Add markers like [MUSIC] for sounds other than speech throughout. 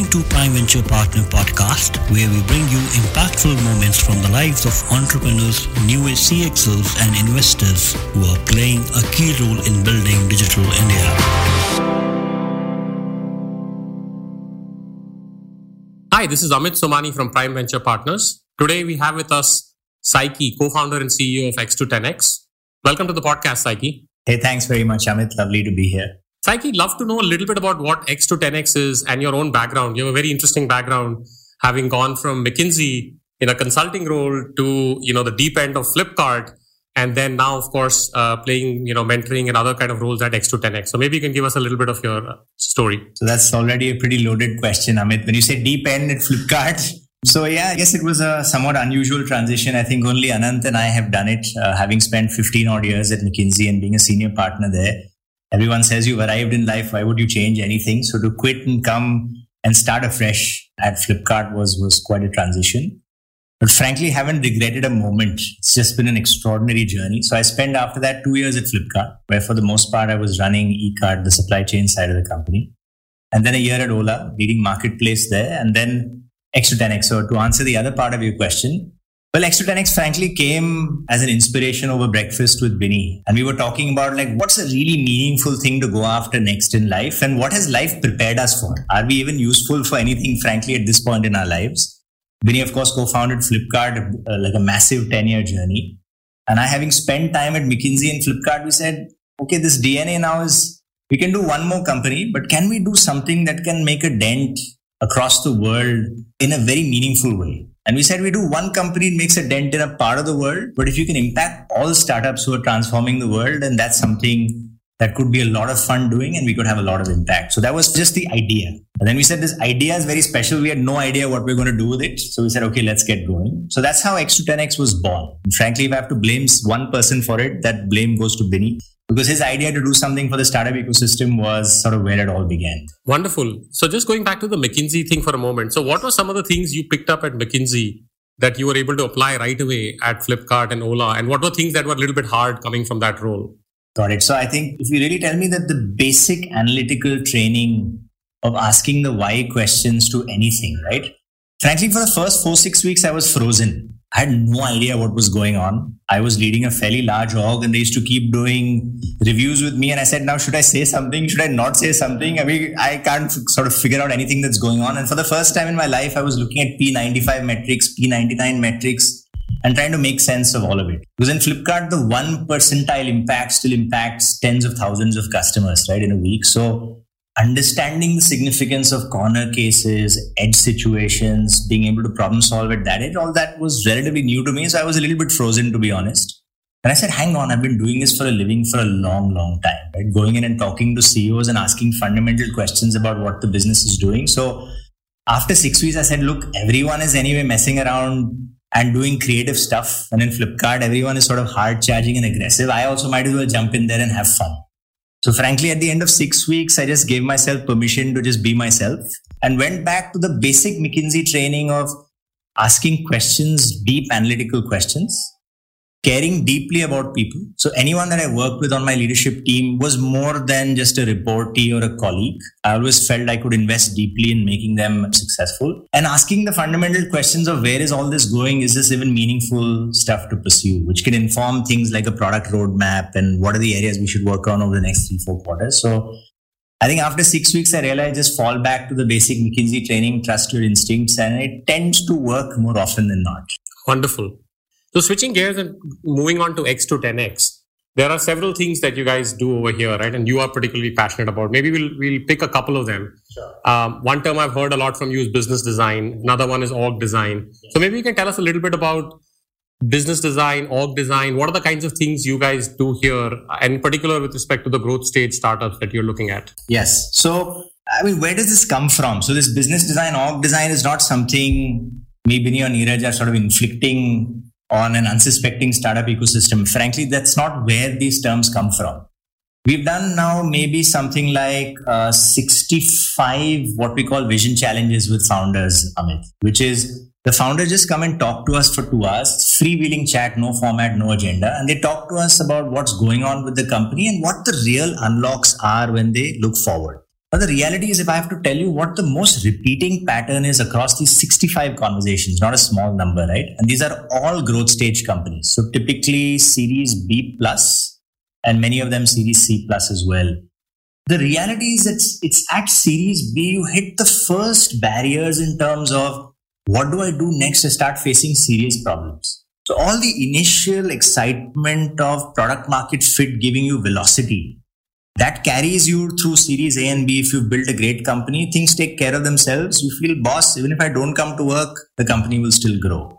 listening to Prime Venture Partner Podcast, where we bring you impactful moments from the lives of entrepreneurs, new age CXOs, and investors who are playing a key role in building digital India. Hi, this is Amit Somani from Prime Venture Partners. Today we have with us Saiki, co-founder and CEO of X to 10X. Welcome to the podcast, Saiki. Hey, thanks very much, Amit. Lovely to be here. Saiki, love to know a little bit about what X to 10X is and your own background. You have a very interesting background, having gone from McKinsey in a consulting role to you know the deep end of Flipkart, and then now, of course, uh, playing you know mentoring and other kind of roles at X to 10X. So maybe you can give us a little bit of your uh, story. So that's already a pretty loaded question, Amit. When you say deep end at Flipkart, [LAUGHS] so yeah, I guess it was a somewhat unusual transition. I think only Anant and I have done it, uh, having spent 15 odd years at McKinsey and being a senior partner there everyone says you've arrived in life why would you change anything? So to quit and come and start afresh at flipkart was was quite a transition. But frankly haven't regretted a moment. It's just been an extraordinary journey. So i spent after that two years at flipkart where for the most part i was running Ekart the supply chain side of the company. And then a year at ola leading marketplace there. And then X to 10X so to answer the other part of your question well, X to 10X frankly came as an inspiration over breakfast with Binny. And we were talking about like, what's a really meaningful thing to go after next in life? And what has life prepared us for? Are we even useful for anything, frankly, at this point in our lives? Binny, of course, co-founded Flipkart, uh, like a massive 10 year journey. And I, having spent time at McKinsey and Flipkart, we said, okay, this DNA now is, we can do one more company, but can we do something that can make a dent across the world in a very meaningful way? And we said we do one company makes a dent in a part of the world, but if you can impact all startups who are transforming the world, then that's something that could be a lot of fun doing and we could have a lot of impact. So that was just the idea. And then we said this idea is very special. We had no idea what we are going to do with it. So we said, okay, let's get going. So that's how X to 10X was born. And frankly, if I have to blame one person for it, that blame goes to Binny because his idea to do something for the startup ecosystem was sort of where it all began. Wonderful. So just going back to the McKinsey thing for a moment. So what were some of the things you picked up at McKinsey that you were able to apply right away at Flipkart and Ola? And what were things that were a little bit hard coming from that role? Got it. So I think if you really tell me that the basic analytical training of asking the why questions to anything, right? Frankly, for the first four, six weeks, I was frozen. I had no idea what was going on. I was leading a fairly large org and they used to keep doing reviews with me. And I said, now, should I say something? Should I not say something? I mean, I can't f- sort of figure out anything that's going on. And for the first time in my life, I was looking at P95 metrics, P99 metrics, and trying to make sense of all of it. Because in Flipkart, the one percentile impact still impacts tens of thousands of customers, right, in a week. So understanding the significance of corner cases, edge situations, being able to problem solve at that edge, all that was relatively new to me. So I was a little bit frozen, to be honest. And I said, hang on, I've been doing this for a living for a long, long time, right? Going in and talking to CEOs and asking fundamental questions about what the business is doing. So after six weeks, I said, look, everyone is anyway messing around and doing creative stuff. And in Flipkart, everyone is sort of hard charging and aggressive. I also might as well jump in there and have fun. So frankly, at the end of six weeks, I just gave myself permission to just be myself and went back to the basic McKinsey training of asking questions, deep analytical questions, caring deeply about people. So anyone that I worked with on my leadership team was more than just a reportee or a colleague. I always felt I could invest deeply in making them successful and asking the fundamental questions of where is all this going? Is this even meaningful stuff to pursue, which can inform things like a product roadmap and what are the areas we should work on over the next three, four quarters. So I think after six weeks, I realized just fall back to the basic McKinsey training, trust your instincts, and it tends to work more often than not. Wonderful. So switching gears and moving on to X to 10X, there are several things that you guys do over here, right? And you are particularly passionate about. Maybe we'll we'll pick a couple of them. Sure. Um, one term I've heard a lot from you is business design. Another one is org design. So maybe you can tell us a little bit about business design, org design. What are the kinds of things you guys do here, and in particular with respect to the growth stage startups that you're looking at? Yes. So I mean, where does this come from? So this business design, org design is not something me, Binny, or Neeraj are sort of inflicting on an unsuspecting startup ecosystem. Frankly, that's not where these terms come from. We've done now maybe something like uh, 65 what we call vision challenges with founders, Amit, which is the founder just come and talk to us for two hours, freewheeling chat, no format, no agenda. And they talk to us about what's going on with the company and what the real unlocks are when they look forward. But the reality is, if I have to tell you what the most repeating pattern is across these 65 conversations, not a small number, right? And these are all growth stage companies. So typically Series B plus, and many of them Series C plus as well. The reality is it's it's at Series B you hit the first barriers in terms of what do I do next to start facing serious problems. So all the initial excitement of product market fit giving you velocity that carries you through series A and B. If you build a great company, things take care of themselves. You feel, boss, even if I don't come to work, the company will still grow.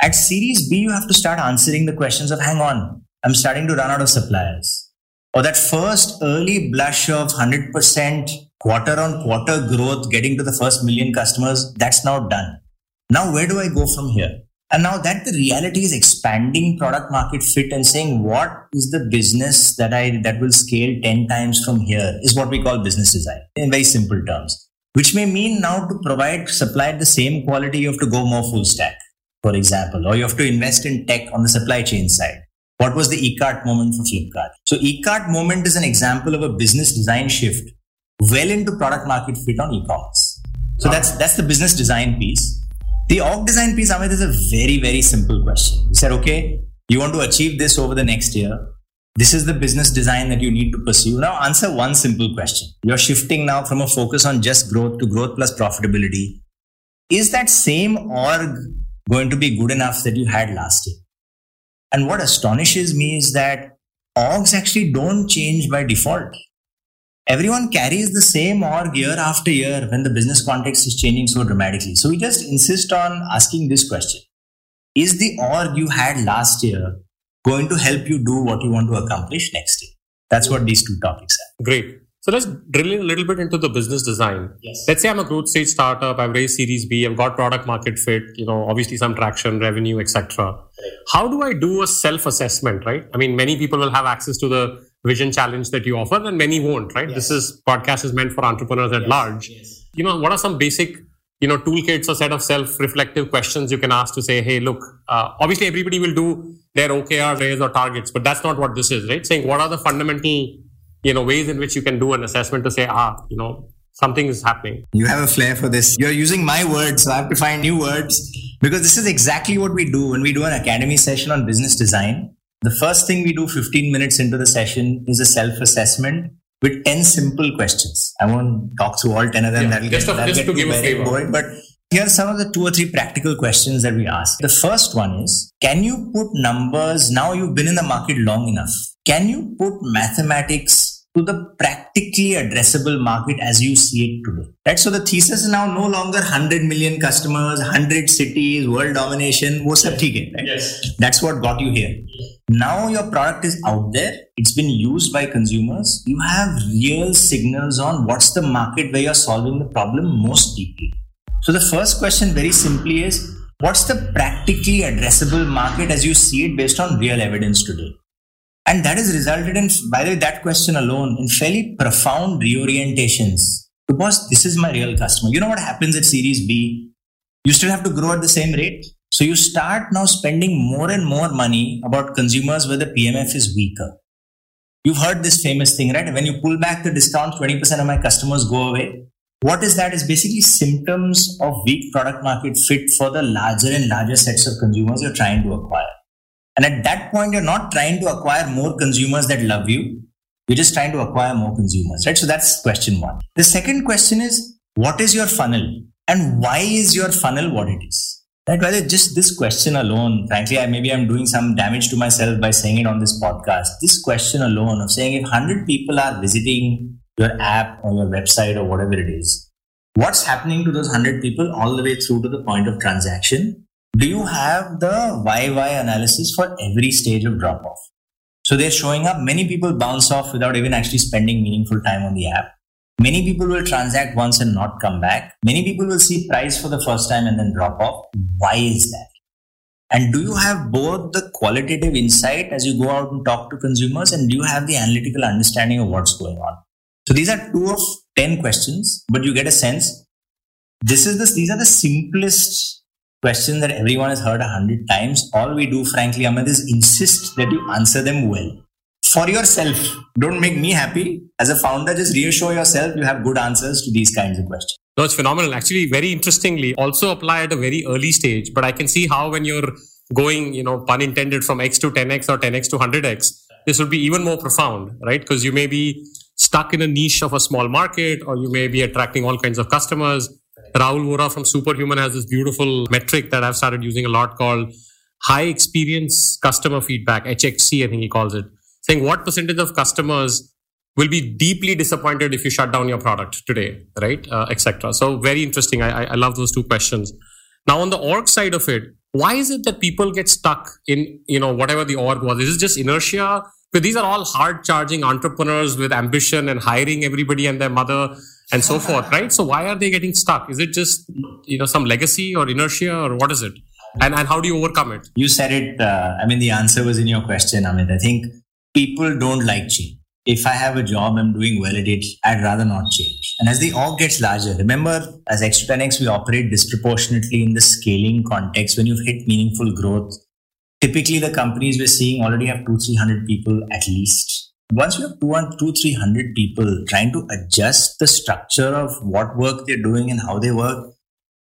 At series B, you have to start answering the questions of, hang on, I'm starting to run out of suppliers. Or that first early blush of 100% quarter on quarter growth, getting to the first million customers, that's now done. Now, where do I go from here? And now that the reality is expanding product market fit and saying what is the business that I that will scale 10 times from here is what we call business design in very simple terms. Which may mean now to provide supply the same quality, you have to go more full stack, for example, or you have to invest in tech on the supply chain side. What was the Ekart moment for Flipkart? So Ekart moment is an example of a business design shift well into product market fit on e-commerce. So that's that's the business design piece. The org design piece, Amit, is a very, very simple question. You said, okay, you want to achieve this over the next year. This is the business design that you need to pursue. Now answer one simple question. You're shifting now from a focus on just growth to growth plus profitability. Is that same org going to be good enough that you had last year? And what astonishes me is that orgs actually don't change by default everyone carries the same org year after year when the business context is changing so dramatically. So we just insist on asking this question Is the org you had last year going to help you do what you want to accomplish next year? That's what these two topics are. Great. So let's drill in a little bit into the business design. Yes. Let's say I'm a growth stage startup. I've raised Series B. I've got product market fit. You know, obviously some traction, revenue, etc. Right. How do I do a self assessment? Right. I mean, many people will have access to the vision challenge that you offer, and many won't. Right. Yes. This is podcast is meant for entrepreneurs at Yes, large. yes. You know, what are some basic you know toolkits or set of self-reflective questions you can ask to say hey look uh, obviously everybody will do their okrs or targets but that's not what this is right saying what are the fundamental you know ways in which you can do an assessment to say ah you know something is happening You have a flair for this. You're using my words, so I have to find new words because this is exactly what we do when we do an academy session on business design. The first thing we do 15 minutes into the session is a self assessment with 10 simple questions. I won't talk through all 10 of them. Yeah, that'll just get, that'll just get to give a very boring. But here are some of the two or three practical questions that we ask. The first one is Can you put numbers? Now you've been in the market long enough. Can you put mathematics to the practically addressable market as you see it today. Right. So the thesis is now no longer 100 million customers, 100 cities, world domination. What's sab hai, right? Yes. That's what got you here. Now your product is out there. It's been used by consumers. You have real signals on what's the market where you're solving the problem most deeply. So the first question very simply is, what's the practically addressable market as you see it based on real evidence today? And that has resulted in, by the way, that question alone in fairly profound reorientations. Because this is my real customer. You know what happens at Series B? You still have to grow at the same rate. So you start now spending more and more money about consumers where the PMF is weaker. You've heard this famous thing, right? When you pull back the discount, 20% of my customers go away. What is that? Is basically symptoms of weak product market fit for the larger and larger sets of consumers you're trying to acquire. And at that point, you're not trying to acquire more consumers that love you. You're just trying to acquire more consumers, right? So that's question one. The second question is, what is your funnel? And why is your funnel what it is? Right? Whether just this question alone, frankly, I, maybe I'm doing some damage to myself by saying it on this podcast. This question alone of saying if 100 people are visiting your app or your website or whatever it is, what's happening to those 100 people all the way through to the point of transaction? Do you have the YY analysis for every stage of drop off? So they're showing up. Many people bounce off without even actually spending meaningful time on the app. Many people will transact once and not come back. Many people will see price for the first time and then drop off. Why is that? And do you have both the qualitative insight as you go out and talk to consumers and do you have the analytical understanding of what's going on? So these are two of 10 questions, but you get a sense. This is this, these are the simplest questions that everyone has heard a hundred times. All we do, frankly, Amit, is insist that you answer them well. for yourself. Don't make me happy. As a founder, just reassure yourself you have good answers to these kinds of questions. No, it's phenomenal. Actually, very interestingly, also apply at a very early stage. But I can see how when you're going, you know, pun intended, from X to 10X or 10X to 100X, this would be even more profound, right? Because you may be stuck in a niche of a small market or you may be attracting all kinds of customers. Rahul Vohra from Superhuman has this beautiful metric that I've started using a lot called high experience customer feedback, HXC, I think he calls it, saying what percentage of customers will be deeply disappointed if you shut down your product today, right? Uh, Etc. So very interesting. I, I love those two questions. Now on the org side of it, why is it that people get stuck in you know whatever the org was? Is it just inertia? Because these are all hard charging entrepreneurs with ambition and hiring everybody and their mother and so forth, right? So why are they getting stuck? Is it just you know some legacy or inertia or what is it? And and how do you overcome it? You said it. Uh, I mean, the answer was in your question, Amit. I think people don't like change. If I have a job, I'm doing well at it, I'd rather not change. And as the org gets larger, remember, as X to 10X, we operate disproportionately in the scaling context. When you've hit meaningful growth, typically the companies we're seeing already have two, 300 people at least. Once you have two, and two, 300 people trying to adjust the structure of what work they're doing and how they work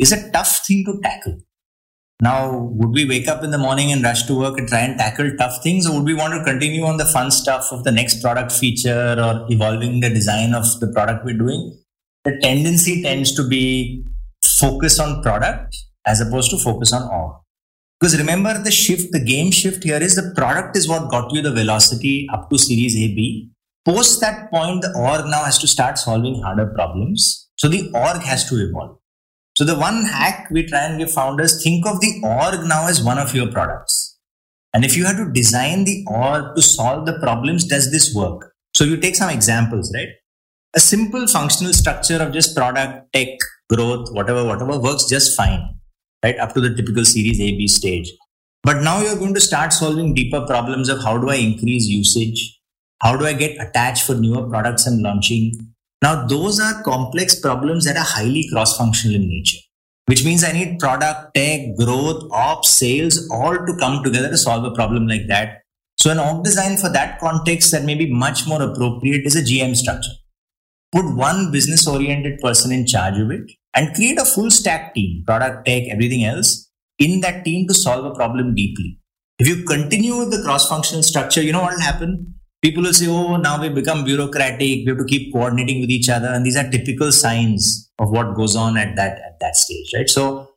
is a tough thing to tackle. Now, would we wake up in the morning and rush to work and try and tackle tough things, or would we want to continue on the fun stuff of the next product feature or evolving the design of the product we're doing? The tendency tends to be focus on product as opposed to focus on org. Because remember, the shift, the game shift here is the product is what got you the velocity up to series A, B. Post that point, the org now has to start solving harder problems. So the org has to evolve. So the one hack we try and give founders, think of the org now as one of your products. And if you had to design the org to solve the problems, does this work? So you take some examples, right? A simple functional structure of just product, tech, growth, whatever, whatever works just fine, right? Up to the typical series A, B stage. But now you're going to start solving deeper problems of how do I increase usage? How do I get attached for newer products and launching? Now, those are complex problems that are highly cross functional in nature, which means I need product, tech, growth, ops, sales all to come together to solve a problem like that. So, an org design for that context that may be much more appropriate is a GM structure. Put one business oriented person in charge of it and create a full stack team, product, tech, everything else in that team to solve a problem deeply. If you continue with the cross functional structure, you know what will happen? people will say, oh, now we become bureaucratic. We have to keep coordinating with each other. And these are typical signs of what goes on at that, at that stage, right? So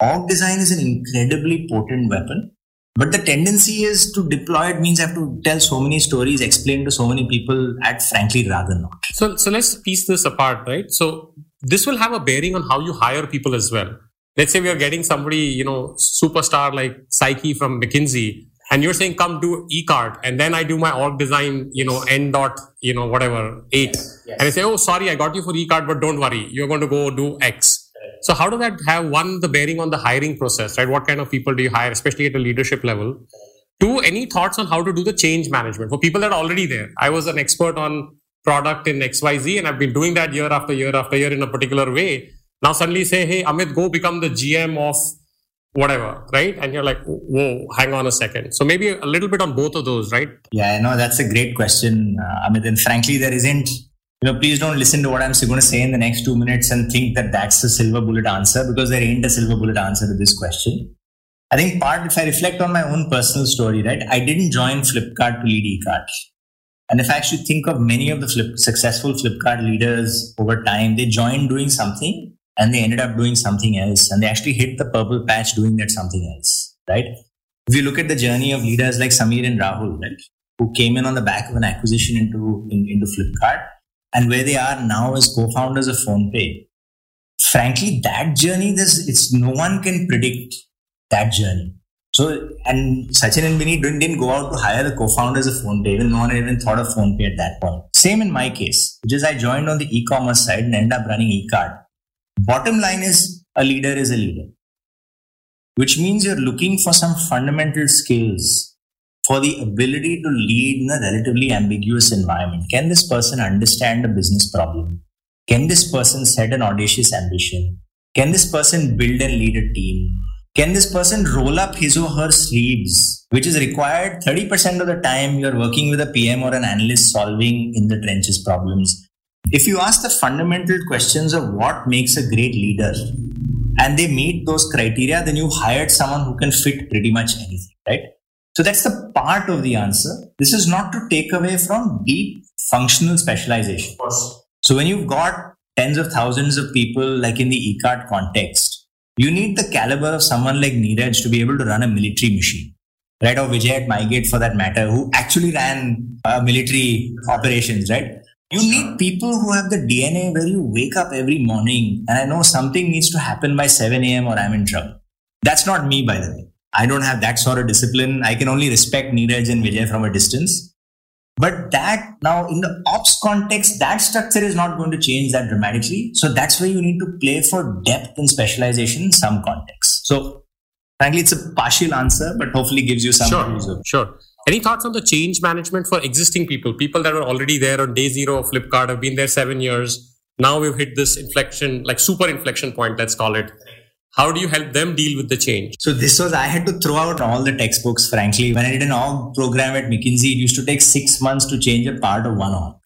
org design is an incredibly potent weapon. But the tendency is to deploy it means I have to tell so many stories, explain to so many people. I'd frankly rather not. So, so let's piece this apart, right? So this will have a bearing on how you hire people as well. Let's say we are getting somebody, you know, superstar like Saiki from McKinsey and you're saying come do Ekart and then i do my org design you know n dot you know whatever 8 yes, yes. and i say oh sorry i got you for Ekart but don't worry you're going to go do x. So how does that have one the bearing on the hiring process right? What kind of people do you hire especially at a leadership level? Two any thoughts on how to do the change management? For people that are already there i was an expert on product in xyz and i've been doing that year after year after year in a particular way now suddenly say hey amit go become the gm of whatever, right? And you're like, whoa, hang on a second. So maybe a little bit on both of those, right? Yeah, I know that's a great question, uh, Amit. And frankly, there isn't, you know, please don't listen to what I'm going to say in the next two minutes and think that that's a silver bullet answer because there ain't a silver bullet answer to this question. I think part, if I reflect on my own personal story, right, I didn't join Flipkart to lead Ekart. And if I actually think of many of the flip, successful Flipkart leaders over time, they joined doing something and they ended up doing something else and they actually hit the purple patch doing that something else, right? If you look at the journey of leaders like Samir and Rahul, right, who came in on the back of an acquisition into, in, into Flipkart and where they are now as co-founders of PhonePe, frankly, that journey, there's, it's no one can predict that journey. So, and Sachin and Binny didn't, didn't go out to hire the co-founders of PhonePe. Even no one even thought of PhonePe at that point. Same in my case, which is I joined on the e-commerce side and ended up running Ekart. Bottom line is a leader is a leader, which means you're looking for some fundamental skills for the ability to lead in a relatively ambiguous environment. Can this person understand a business problem? Can this person set an audacious ambition? Can this person build and lead a team? Can this person roll up his or her sleeves, which is required 30% of the time you're working with a PM or an analyst solving in the trenches problems? If you ask the fundamental questions of what makes a great leader and they meet those criteria, then you hired someone who can fit pretty much anything, right? So that's the part of the answer. This is not to take away from deep functional specialization. So when you've got tens of thousands of people, like in the Ekart context, you need the caliber of someone like Neeraj to be able to run a military machine, right? Or Vijay at MyGate for that matter, who actually ran uh, military operations, right? You need people who have the DNA where you wake up every morning and I know something needs to happen by 7 a.m. or I'm in trouble. That's not me, by the way. I don't have that sort of discipline. I can only respect Neeraj and Vijay from a distance. But that now in the ops context, that structure is not going to change that dramatically. So that's where you need to play for depth and specialization in some contexts. So frankly, it's a partial answer, but hopefully gives you some sure, Sure. Any thoughts on the change management for existing people, people that are already there on day zero of Flipkart, have been there seven years. Now we've hit this inflection, like super inflection point, let's call it. How do you help them deal with the change? So this was, I had to throw out all the textbooks, frankly. When I did an org program at McKinsey, it used to take six months to change a part of one org.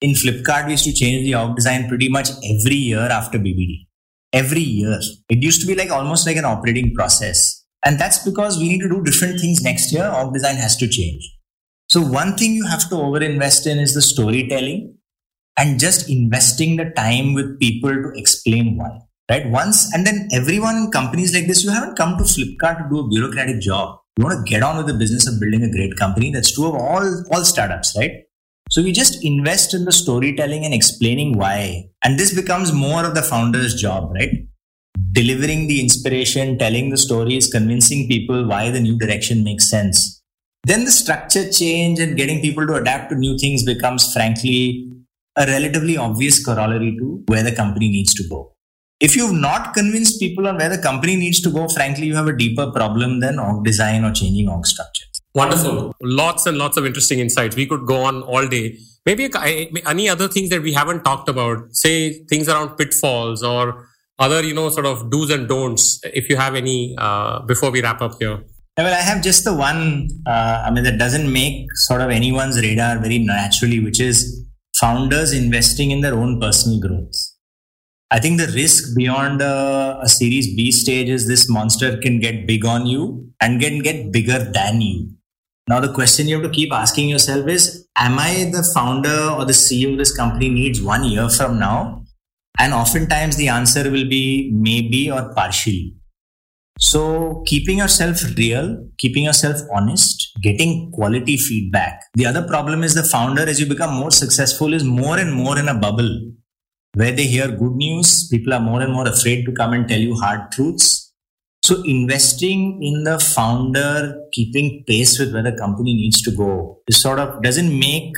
In Flipkart, we used to change the org design pretty much every year after BBD. Every year. It used to be like almost like an operating process. And that's because we need to do different things next year. Org design has to change. So one thing you have to overinvest in is the storytelling and just investing the time with people to explain why right? Once and then everyone in companies like this, you haven't come to Flipkart to do a bureaucratic job. You want to get on with the business of building a great company. That's true of all all startups, right? So we just invest in the storytelling and explaining why, and this becomes more of the founder's job, right? Delivering the inspiration, telling the stories, convincing people why the new direction makes sense. Then the structure change and getting people to adapt to new things becomes, frankly, a relatively obvious corollary to where the company needs to go if you've not convinced people on where the company needs to go, frankly, you have a deeper problem than org design or changing org structure. Wonderful. Lots and lots of interesting insights. We could go on all day. Maybe any other things that we haven't talked about, say things around pitfalls or other, you know, sort of do's and don'ts, if you have any uh, before we wrap up here. Well, I have just the one, uh, I mean, that doesn't make sort of anyone's radar very naturally, which is founders investing in their own personal growth. I think the risk beyond a, a, Series B stage is this monster can get big on you and can get bigger than you. Now, the question you have to keep asking yourself is Am I the founder or the CEO of this company needs one year from now? And oftentimes the answer will be maybe or partially. So, keeping yourself real, keeping yourself honest, getting quality feedback. The other problem is the founder, as you become more successful, is more and more in a bubble where they hear good news, people are more and more afraid to come and tell you hard truths. So investing in the founder, keeping pace with where the company needs to go, is sort of doesn't make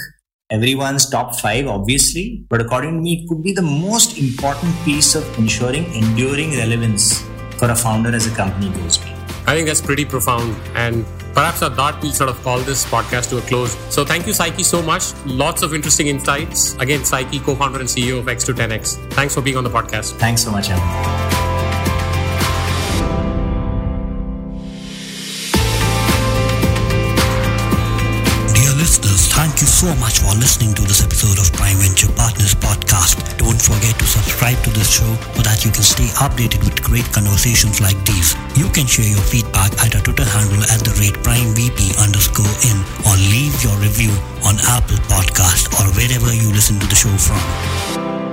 everyone's top five, obviously, but according to me, it could be the most important piece of ensuring enduring relevance for a founder as a company goes. I think that's pretty profound. And perhaps at that, we'll sort of call this podcast to a close. So thank you, Saiki, so much. Lots of interesting insights. Again, Saiki, co founder and CEO of X to 10X. Thanks for being on the podcast. Thanks so much, Alan. Thank you so much for listening to this episode of Prime Venture Partners podcast. Forget to subscribe to this show so that you can stay updated with great conversations like these. You can share your feedback at our Twitter handle at the rate PrimeVP underscore in or leave your review on Apple Podcast or wherever you listen to the show from.